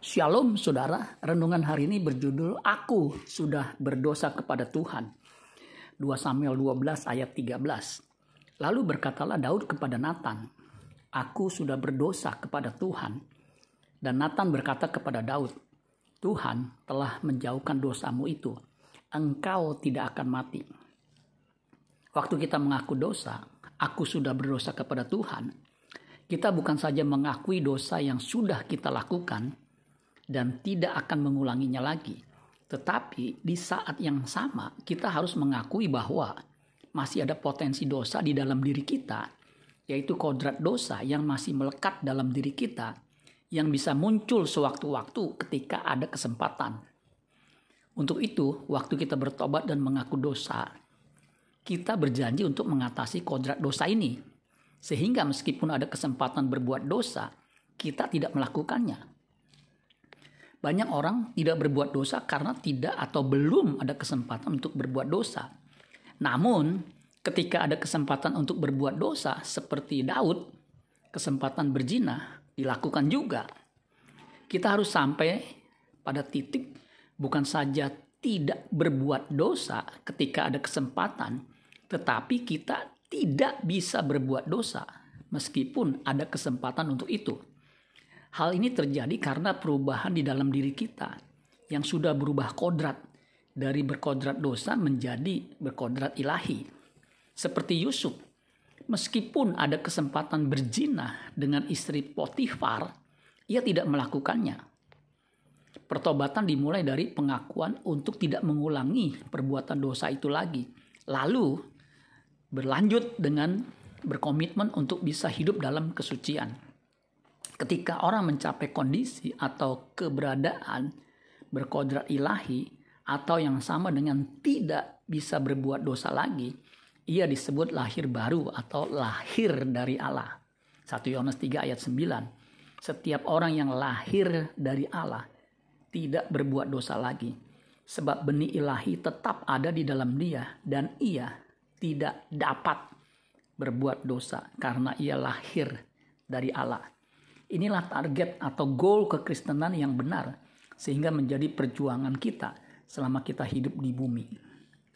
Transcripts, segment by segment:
Shalom saudara, renungan hari ini berjudul Aku sudah berdosa kepada Tuhan. 2 Samuel 12 ayat 13. Lalu berkatalah Daud kepada Nathan, Aku sudah berdosa kepada Tuhan. Dan Nathan berkata kepada Daud, Tuhan telah menjauhkan dosamu itu. Engkau tidak akan mati. Waktu kita mengaku dosa, aku sudah berdosa kepada Tuhan. Kita bukan saja mengakui dosa yang sudah kita lakukan, dan tidak akan mengulanginya lagi. Tetapi di saat yang sama kita harus mengakui bahwa masih ada potensi dosa di dalam diri kita, yaitu kodrat dosa yang masih melekat dalam diri kita yang bisa muncul sewaktu-waktu ketika ada kesempatan. Untuk itu, waktu kita bertobat dan mengaku dosa, kita berjanji untuk mengatasi kodrat dosa ini. Sehingga meskipun ada kesempatan berbuat dosa, kita tidak melakukannya. Banyak orang tidak berbuat dosa karena tidak atau belum ada kesempatan untuk berbuat dosa. Namun, ketika ada kesempatan untuk berbuat dosa seperti Daud, kesempatan berzina dilakukan juga. Kita harus sampai pada titik bukan saja tidak berbuat dosa ketika ada kesempatan, tetapi kita tidak bisa berbuat dosa meskipun ada kesempatan untuk itu. Hal ini terjadi karena perubahan di dalam diri kita yang sudah berubah kodrat dari berkodrat dosa menjadi berkodrat ilahi. Seperti Yusuf, meskipun ada kesempatan berzina dengan istri Potifar, ia tidak melakukannya. Pertobatan dimulai dari pengakuan untuk tidak mengulangi perbuatan dosa itu lagi. Lalu berlanjut dengan berkomitmen untuk bisa hidup dalam kesucian ketika orang mencapai kondisi atau keberadaan berkodrat ilahi atau yang sama dengan tidak bisa berbuat dosa lagi, ia disebut lahir baru atau lahir dari Allah. 1 Yohanes 3 ayat 9. Setiap orang yang lahir dari Allah tidak berbuat dosa lagi. Sebab benih ilahi tetap ada di dalam dia dan ia tidak dapat berbuat dosa karena ia lahir dari Allah. Inilah target atau goal kekristenan yang benar sehingga menjadi perjuangan kita selama kita hidup di bumi.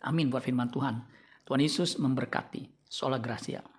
Amin buat firman Tuhan. Tuhan Yesus memberkati. Sola Gracia.